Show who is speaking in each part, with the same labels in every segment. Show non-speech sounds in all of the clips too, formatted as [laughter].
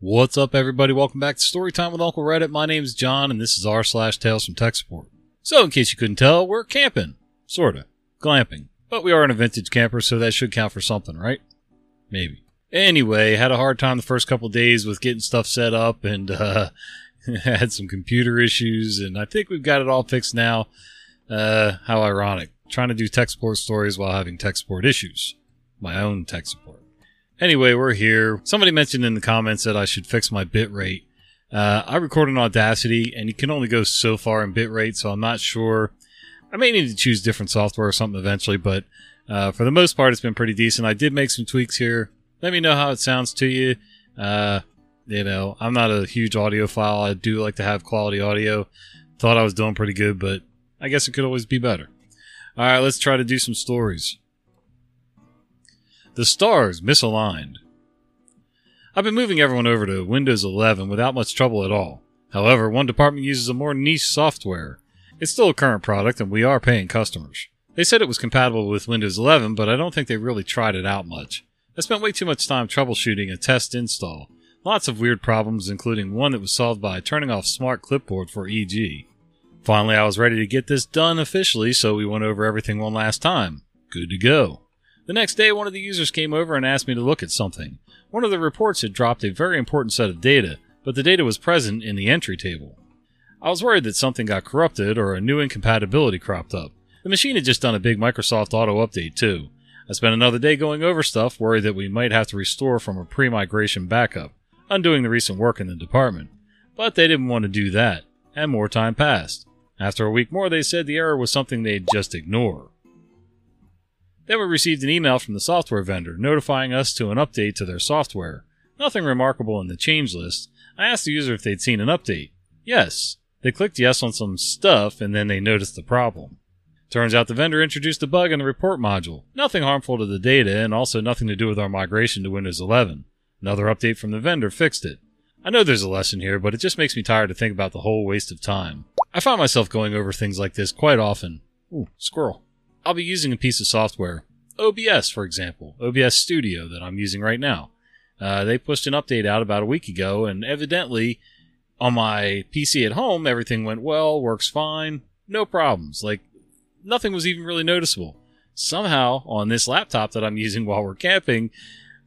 Speaker 1: What's up, everybody? Welcome back to Storytime with Uncle Reddit. My name's John, and this is r slash Tales from Tech Support. So, in case you couldn't tell, we're camping. Sorta. Glamping. But we are in a vintage camper, so that should count for something, right? Maybe. Anyway, had a hard time the first couple days with getting stuff set up and, uh, [laughs] had some computer issues, and I think we've got it all fixed now. Uh, how ironic. Trying to do tech support stories while having tech support issues. My own tech support. Anyway, we're here. Somebody mentioned in the comments that I should fix my bit rate. Uh, I record in Audacity, and you can only go so far in bit rate, so I'm not sure. I may need to choose different software or something eventually, but uh, for the most part, it's been pretty decent. I did make some tweaks here. Let me know how it sounds to you. Uh, you know, I'm not a huge audiophile. I do like to have quality audio. Thought I was doing pretty good, but I guess it could always be better. All right, let's try to do some stories. The stars misaligned. I've been moving everyone over to Windows 11 without much trouble at all. However, one department uses a more niche software. It's still a current product and we are paying customers. They said it was compatible with Windows 11, but I don't think they really tried it out much. I spent way too much time troubleshooting a test install. Lots of weird problems, including one that was solved by turning off Smart Clipboard for EG. Finally, I was ready to get this done officially, so we went over everything one last time. Good to go. The next day, one of the users came over and asked me to look at something. One of the reports had dropped a very important set of data, but the data was present in the entry table. I was worried that something got corrupted or a new incompatibility cropped up. The machine had just done a big Microsoft Auto update, too. I spent another day going over stuff, worried that we might have to restore from a pre migration backup, undoing the recent work in the department. But they didn't want to do that, and more time passed. After a week more, they said the error was something they'd just ignore. Then we received an email from the software vendor notifying us to an update to their software. Nothing remarkable in the change list. I asked the user if they'd seen an update. Yes. They clicked yes on some stuff and then they noticed the problem. Turns out the vendor introduced a bug in the report module. Nothing harmful to the data and also nothing to do with our migration to Windows 11. Another update from the vendor fixed it. I know there's a lesson here, but it just makes me tired to think about the whole waste of time. I find myself going over things like this quite often. Ooh, squirrel. I'll be using a piece of software. OBS, for example, OBS Studio that I'm using right now. Uh, they pushed an update out about a week ago, and evidently on my PC at home, everything went well, works fine, no problems. Like, nothing was even really noticeable. Somehow, on this laptop that I'm [laughs] using while we're camping,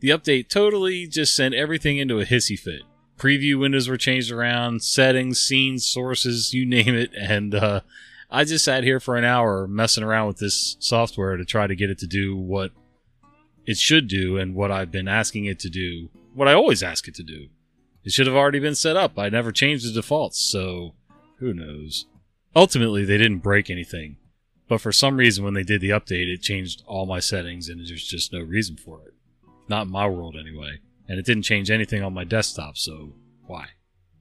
Speaker 1: the update totally just sent everything into a hissy fit. Preview windows were changed around, settings, scenes, sources, you name it, and uh, I just sat here for an hour messing around with this software to try to get it to do what it should do and what I've been asking it to do, what I always ask it to do. It should have already been set up. I never changed the defaults, so who knows. Ultimately, they didn't break anything, but for some reason, when they did the update, it changed all my settings and there's just no reason for it. Not in my world, anyway. And it didn't change anything on my desktop, so why?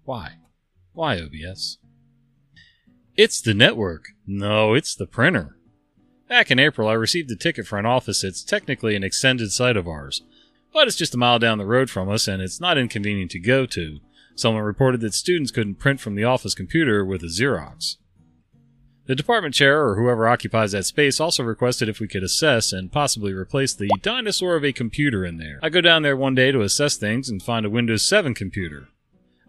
Speaker 1: Why? Why, OBS? It's the network. No, it's the printer. Back in April, I received a ticket for an office that's technically an extended site of ours, but it's just a mile down the road from us and it's not inconvenient to go to. Someone reported that students couldn't print from the office computer with a Xerox. The department chair, or whoever occupies that space, also requested if we could assess and possibly replace the dinosaur of a computer in there. I go down there one day to assess things and find a Windows 7 computer.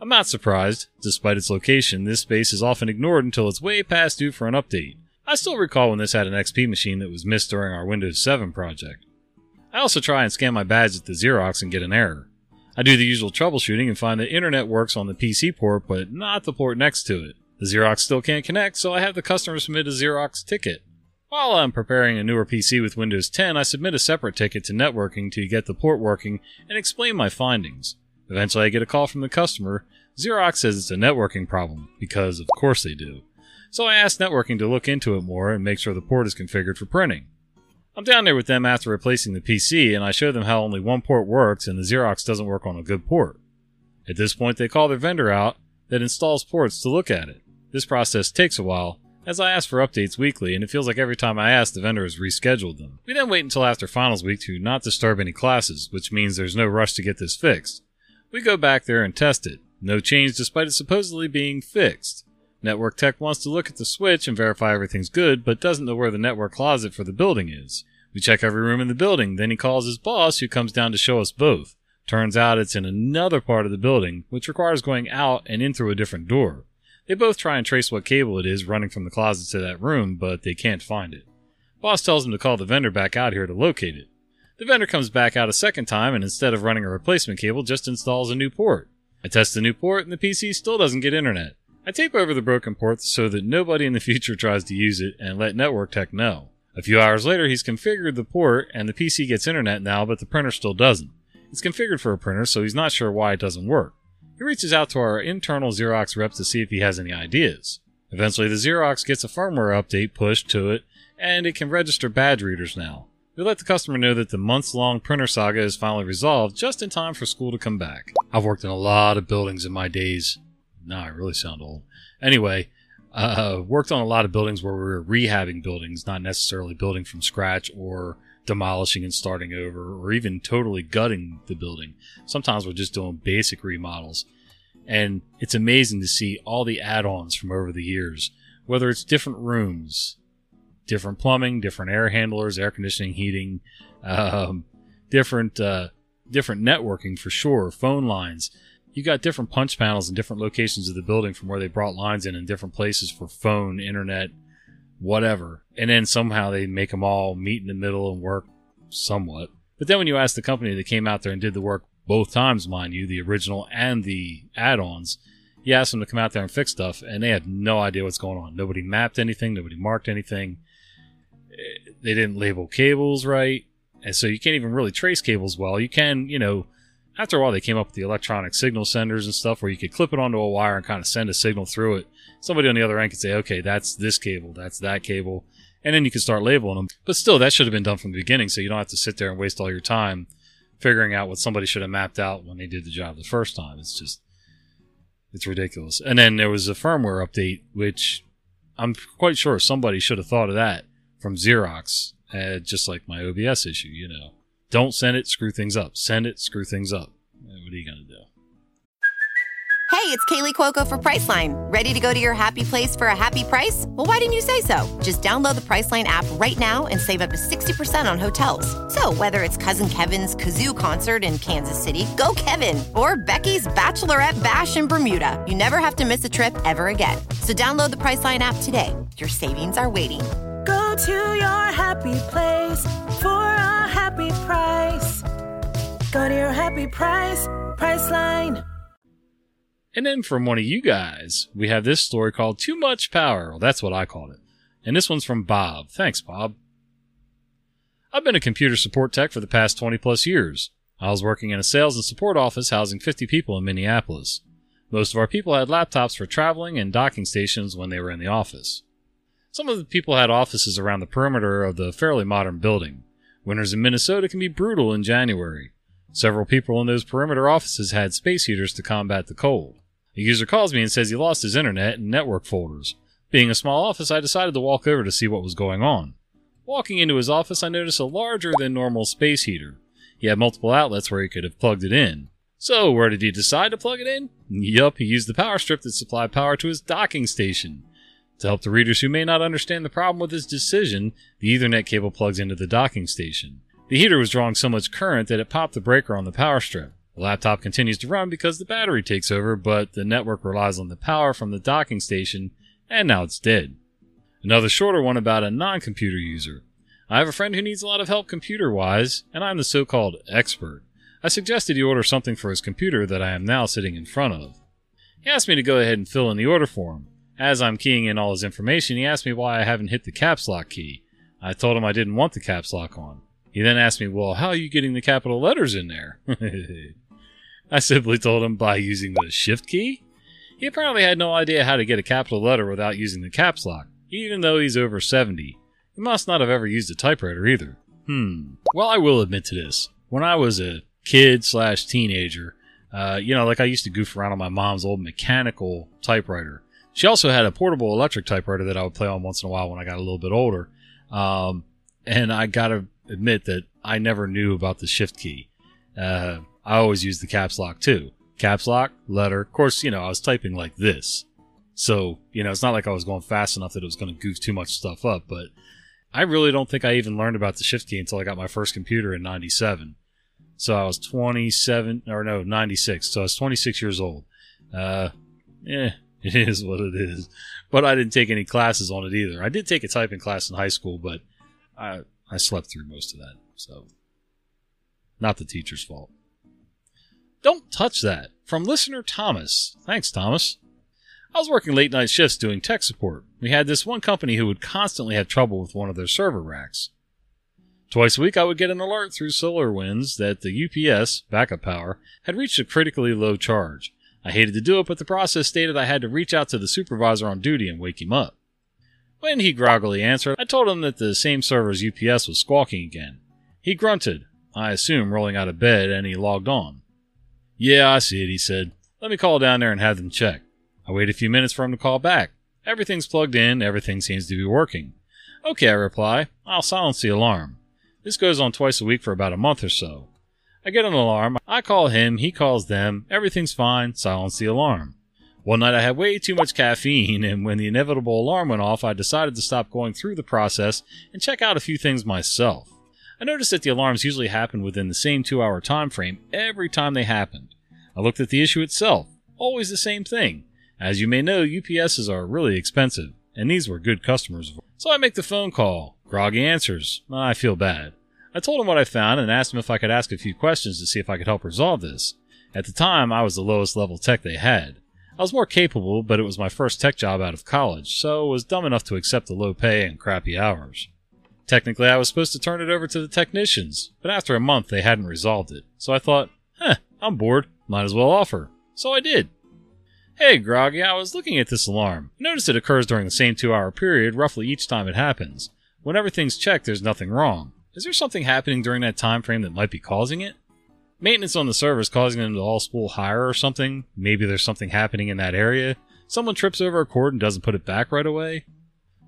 Speaker 1: I'm not surprised. Despite its location, this space is often ignored until it's way past due for an update. I still recall when this had an XP machine that was missed during our Windows 7 project. I also try and scan my badge at the Xerox and get an error. I do the usual troubleshooting and find that internet works on the PC port, but not the port next to it. The Xerox still can't connect, so I have the customer submit a Xerox ticket. While I'm preparing a newer PC with Windows 10, I submit a separate ticket to networking to get the port working and explain my findings. Eventually, I get a call from the customer. Xerox says it's a networking problem, because of course they do. So I ask networking to look into it more and make sure the port is configured for printing. I'm down there with them after replacing the PC, and I show them how only one port works and the Xerox doesn't work on a good port. At this point, they call their vendor out that installs ports to look at it. This process takes a while, as I ask for updates weekly, and it feels like every time I ask, the vendor has rescheduled them. We then wait until after finals week to not disturb any classes, which means there's no rush to get this fixed. We go back there and test it. No change despite it supposedly being fixed. Network Tech wants to look at the switch and verify everything's good, but doesn't know where the network closet for the building is. We check every room in the building, then he calls his boss, who comes down to show us both. Turns out it's in another part of the building, which requires going out and in through a different door. They both try and trace what cable it is running from the closet to that room, but they can't find it. Boss tells them to call the vendor back out here to locate it. The vendor comes back out a second time and instead of running a replacement cable, just installs a new port. I test the new port and the PC still doesn't get internet. I tape over the broken port so that nobody in the [laughs] future tries to use it and let network tech know. A few hours later, he's configured the port and the PC gets internet now, but the printer still doesn't. It's configured for a printer, so he's not sure why it doesn't work. He reaches out to our internal Xerox reps to see if he has any ideas. Eventually, the Xerox gets a firmware update pushed to it, and it can register badge readers now. We let the customer know that the months long printer saga is finally resolved just in time for school to come back. I've worked in a lot of buildings in my days. Now I really sound old. Anyway, uh, worked on a lot of buildings where we were rehabbing buildings, not necessarily building from scratch or demolishing and starting over or even totally gutting the building. Sometimes we're just doing basic remodels. And it's amazing to see all the add ons from over the years, whether it's different rooms, different plumbing, different air handlers, air conditioning, heating, um, different, uh, different networking for sure, phone lines. You got different punch panels in different locations of the building from where they brought lines in in different places for phone, internet, whatever. And then somehow they make them all meet in the middle and work somewhat. But then when you ask the company that came out there and did the work both times, mind you, the original and the add-ons, you ask them to come out there and fix stuff, and they had no idea what's going on. Nobody mapped anything, nobody marked anything. They didn't label cables right, and so you can't even really trace cables well. You can, you know, after a while they came up with the electronic signal senders and stuff where you could clip it onto a wire and kind of send a signal through it. Somebody on the other end could say, okay, that's this cable, that's that cable, and then you can start labeling them. But still, that should have been done from the beginning, so you don't have to sit there and waste all your time figuring out what somebody should have mapped out when they did the job the first time. It's just, it's ridiculous. And then there was a firmware update, which I'm quite sure somebody should have thought of that from Xerox, uh, just like my OBS issue, you know. Don't send it, screw things up. Send it, screw things up. What are you going to do?
Speaker 2: Hey, it's Kaley Cuoco for Priceline. Ready to go to your happy place for a happy price? Well, why didn't you say so? Just download the Priceline app right now and save up to 60% on hotels. So, whether it's Cousin Kevin's Kazoo concert in Kansas City, go Kevin, or Becky's Bachelorette Bash in Bermuda, you never have to miss a trip ever again. So, download the Priceline app today. Your savings are waiting.
Speaker 3: To your happy place for a happy price. Go to your happy price, Priceline.
Speaker 1: And then from one of you guys, we have this story called Too Much Power. Well, that's what I called it. And this one's from Bob. Thanks, Bob. I've been a computer support tech for the past 20 plus years. I was working in a sales and support office housing 50 people in Minneapolis. Most of our people had laptops for traveling and docking stations when they were in the office. Some of the people had offices around the perimeter of the fairly modern building. Winters in Minnesota can be brutal in January. Several people in those perimeter offices had space heaters to combat the cold. A user calls me and says he lost his internet and network folders. Being a small office, I decided to walk over to see what was going on. Walking into his office, I noticed a larger than normal space heater. He had multiple outlets where he could have plugged it in. So, where did he decide to plug it in? Yup, he used the power strip that supplied power to his docking station. To help the readers who may not understand the problem with his decision, the Ethernet cable plugs into the docking station. The heater was drawing so much current that it popped the breaker on the power strip. The laptop continues to run because the battery takes over, but the network relies on the power from the docking station, and now it's dead. Another shorter one about a non computer user. I have a friend who needs a lot of help computer wise, and I'm the so called expert. I suggested he order something for his computer that I am now sitting in front of. He asked me to go ahead and fill in the order for him. As I'm keying in all his information, he asked me why I haven't hit the caps lock key. I told him I didn't want the caps lock on. He then asked me, Well, how are you getting the capital letters in there? [laughs] I simply told him by using the shift key. He apparently had no idea how to get a capital letter without using the caps lock, even though he's over 70. He must not have ever used a typewriter either. Hmm. Well, I will admit to this. When I was a kid slash teenager, uh, you know, like I used to goof around on my mom's old mechanical typewriter. She also had a portable electric typewriter that I would play on once in a while when I got a little bit older. Um, and I gotta admit that I never knew about the shift key. Uh, I always used the caps lock too. Caps lock, letter. Of course, you know, I was typing like this. So, you know, it's not like I was going fast enough that it was going to goof too much stuff up, but I really don't think I even learned about the shift key until I got my first computer in 97. So I was 27, or no, 96. So I was 26 years old. Uh, yeah, it [laughs] is what it is. But I didn't take any classes on it either. I did take a typing class in high school, but I, I slept through most of that. So, not the teacher's fault. Don't touch that. From listener Thomas. Thanks, Thomas. I was working late night shifts doing tech support. We had this one company who would constantly have trouble with one of their server racks. Twice a week, I would get an alert through SolarWinds that the UPS, backup power, had reached a critically low charge. I hated to do it, but the process stated I had to reach out to the supervisor on duty and wake him up. When he groggily answered, I told him that the same server's UPS was squawking again. He grunted, I assume rolling out of bed, and he logged on. Yeah, I see it, he said. Let me call down there and have them check. I wait a few minutes for him to call back. Everything's plugged in, everything seems to be working. Okay, I reply. I'll silence the alarm. This goes on twice a week for about a month or so. I get an alarm, I call him, he calls them, everything's fine, silence the alarm. One night I had way too much caffeine, and when the inevitable alarm went off, I decided to stop going through the process and check out a few things myself. I noticed that the alarms usually happened within the same two hour time frame every time they happened. I looked at the issue itself, always the same thing. As you may know, UPSs are really expensive, and these were good customers. So I make the phone call. Groggy answers. I feel bad. I told him what I found and asked him if I could ask a few questions to see if I could help resolve this. At the time, I was the lowest level tech they had. I was more capable, but it was my first tech job out of college, so was dumb enough to accept the low pay and crappy hours. Technically, I was supposed to turn it over to the technicians, but after a month they hadn't resolved it, so I thought, huh, I'm bored, might as well offer. So I did. Hey, Groggy, I was looking at this alarm. Notice it occurs during the same two hour period roughly each time it happens. When everything's checked, there's nothing wrong. Is there something happening during that time frame that might be causing it? Maintenance on the server is causing them to all spool higher or something. Maybe there's something happening in that area. Someone trips over a cord and doesn't put it back right away.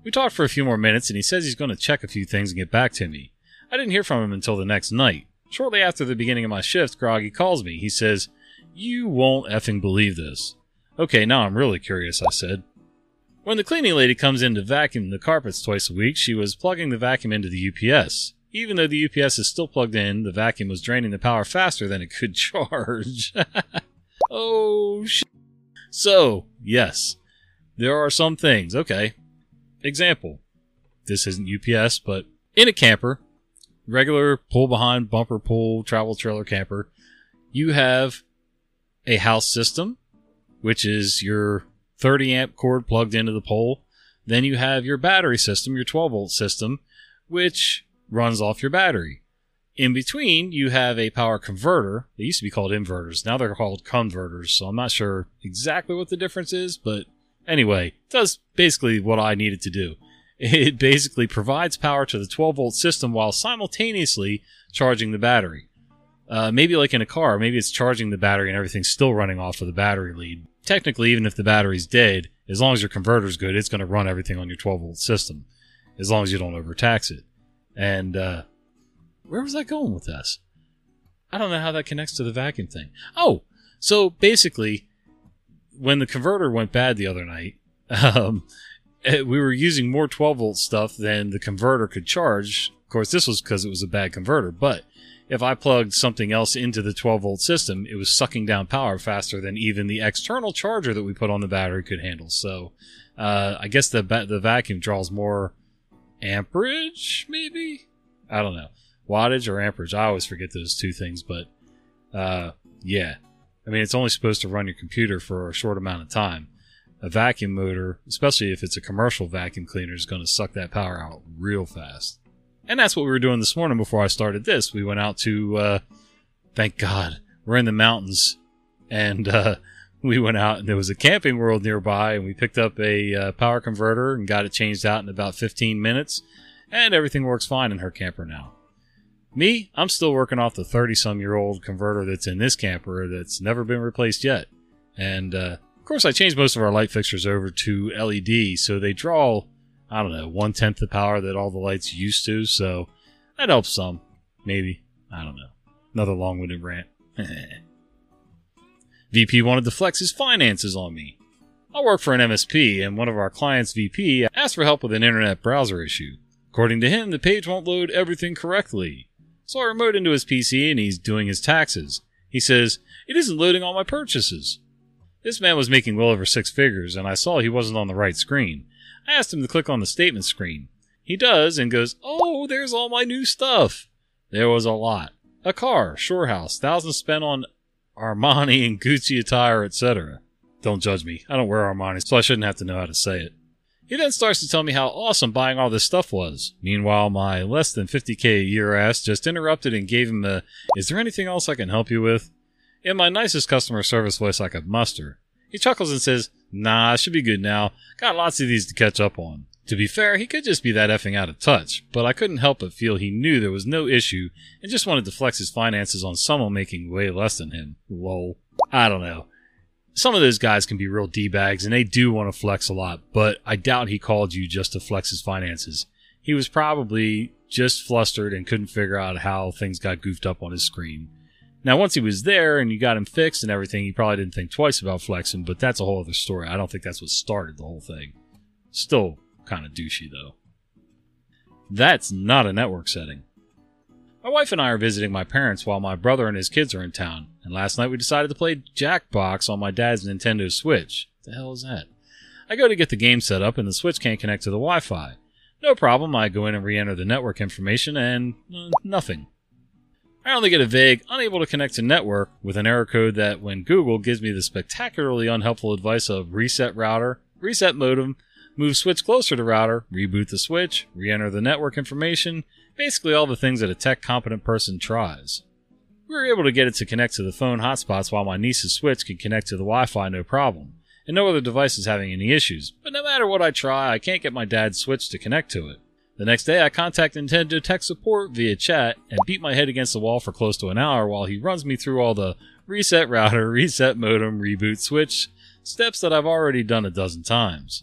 Speaker 1: We talked for a few more minutes and he says he's going to check a few things and get back to me. I didn't hear from him until the next night. Shortly after the beginning of my shift, Groggy calls me. He says, You won't effing believe this. Okay, now I'm really curious, I said. When the cleaning lady comes in to vacuum the carpets twice a week, she was plugging the vacuum into the UPS. Even though the UPS is still plugged in, the vacuum was draining the power faster than it could [laughs] charge. [laughs] oh, sh- So, yes, there are some things. Okay. Example. This isn't UPS, but in a camper, regular pull behind bumper pull travel trailer camper, you have a house system, which is your 30 amp cord plugged into the pole. Then you have your battery system, your 12 volt system, which runs off your battery. In between, you have a power converter. They used to be called inverters. Now they're called converters. So I'm not sure exactly what the difference is, but anyway, it does basically what I needed to do. [laughs] It basically provides power to the 12 volt system while simultaneously charging the battery. Uh, maybe like in a car, maybe it's charging the battery and everything's still running off of the battery lead. Technically, even if the battery's dead, as long as your converter's good, it's going to run everything on your 12 volt system, as long as you don't overtax it. And uh, where was that going with us? I don't know how that connects to the vacuum thing. Oh, so basically, when the converter went bad the other night, [laughs] um, eh, we were using more 12 volt stuff than the converter could charge. Of course, this was because it was a bad converter, but if I plugged something else into the 12 volt system, it was sucking down power faster than even the external charger that we put on the battery could handle. So, uh, I guess the the vacuum draws more amperage, maybe? I don't know. Wattage or amperage. I always forget those two things, but uh, yeah. I mean, it's only supposed to run your computer for a short amount of time. A vacuum motor, especially if it's a commercial vacuum cleaner, is going to suck that power out real fast. And that's what we were doing this morning before I started this. We went out to, uh, thank God, we're in the mountains, and uh, we went out and there was a camping world nearby and we picked up a uh, power converter and got it changed out in about 15 minutes and everything works fine in her camper now. Me i'm still working off the 30 some year old converter that's in this camper that's never been replaced yet. And uh, of course i changed most of our light fixtures over to led so they draw i don't know one tenth the power that all the lights used to so that helps some. Maybe. I don't know. Another long-winded rant [laughs] VP wanted to flex his finances on me. I work for an MSP, and one of our clients' VP asked for help with an internet browser issue. According to him, the page won't load everything correctly. So I remote into his PC and he's doing his taxes. He says, It isn't loading all my purchases. This man was making well over six figures, and I saw he wasn't on the right screen. I asked him to click on the statement screen. He does and goes, Oh, there's all my new stuff. There was a lot. A car, shore house, thousands spent on Armani and Gucci attire, etc. Don't judge me. I don't wear Armani, so I shouldn't have to know how to say it. He then starts to tell me how awesome buying all this stuff was. Meanwhile, my less than 50k a year ass just interrupted and gave him a, Is there anything else I can help you with? In my nicest customer service voice I could muster. He chuckles and says, Nah, I should be good now. Got lots of these to catch up on. To be fair, he could just be that effing out of touch, but I couldn't help but feel he knew there was no issue and just wanted to flex his finances on someone making way less than him. Lol. I don't know. Some of those guys can be real D-bags and they do want to flex a lot, but I doubt he called you just to flex his finances. He was probably just flustered and couldn't figure out how things got goofed up on his screen. Now, once he was there and you got him fixed and everything, he probably didn't think twice about flexing, but that's a whole other story. I don't think that's what started the whole thing. Still kind of douchey, though. That's not a network setting. My wife and I are visiting my parents while my brother and his kids are in town, and last night we decided to play Jackbox on my dad's Nintendo Switch. The hell is that? I go to get the game set up and the Switch can't connect to the Wi Fi. No problem, I go in and re enter the network information, and uh, nothing. I only get a vague, unable to connect to network, with an error code that, when Google gives me the spectacularly unhelpful advice of reset router, reset modem, move switch closer to router, reboot the switch, re enter the network information, basically all the things that a tech competent person tries. We were able to get it to connect to the phone hotspots while my niece's switch can connect to the Wi Fi no problem, and no other device is having any issues, but no matter what I try, I can't get my dad's switch to connect to it. The next day, I contact Nintendo tech support via chat and beat my head against the wall for close to an hour while he runs me through all the reset router, [laughs] reset modem, reboot switch steps that I've already done a dozen times.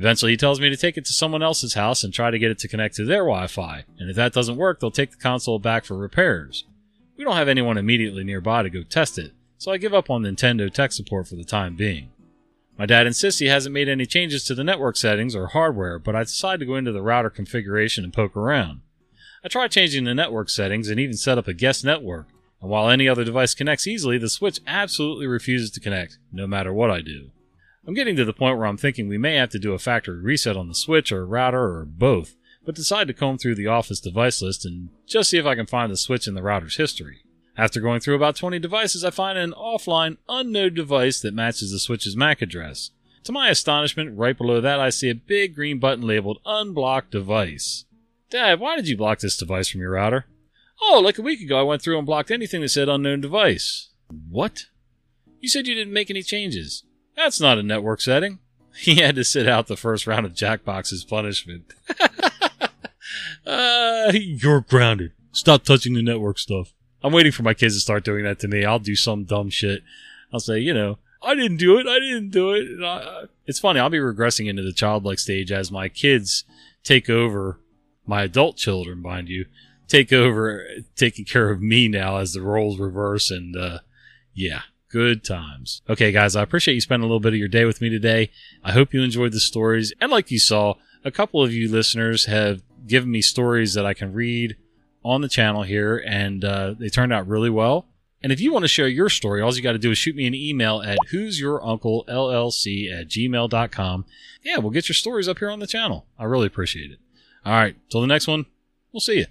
Speaker 1: Eventually, he tells me to take it to someone else's house and try to get it to connect to their Wi Fi, and if that doesn't work, they'll take the console back for repairs. We don't have anyone immediately nearby to go test it, so I give up on Nintendo tech support for the time being. My dad insists he hasn't made any changes to the network settings or hardware, but I decide to go into the router configuration and poke around. I try changing the network settings and even set up a guest network, and while any other device connects easily, the switch absolutely refuses to connect, no matter what I do. I'm getting to the point where I'm thinking we may have to do a factory reset on the switch or router or both, but decide to comb through the office device list and just see if I can find the switch in the router's history. After going through about 20 devices, I find an offline, unknown device that matches the Switch's MAC address. To my astonishment, right below that, I see a big green button labeled Unblock Device. Dad, why did you block this device from your router? Oh, like a week ago, I went through and blocked anything that said unknown device. What? You said you didn't make any changes. That's not a network setting. [laughs] He had to sit out the first round of Jackbox's punishment. [laughs] uh, you're grounded. Stop touching the network stuff. I'm waiting for my kids to start doing that to me. I'll do some dumb shit. I'll say, you know, I didn't do it. I didn't do it. I, it's funny. I'll be regressing into the childlike stage as my kids take over my adult children, mind you, take over taking care of me now as the roles reverse. And, uh, yeah, good times. Okay, guys, I appreciate you spending a little bit of your day with me today. I hope you enjoyed the stories. And like you saw, a couple of you listeners have given me stories that I can read on the channel here, and uh, they turned out really well. And if you want to share your story, all you got to do is shoot me an email at who's your uncle llc at gmail.com. Yeah, we'll get your stories up here on the channel. I really appreciate it. All right, till the next one, we'll see you.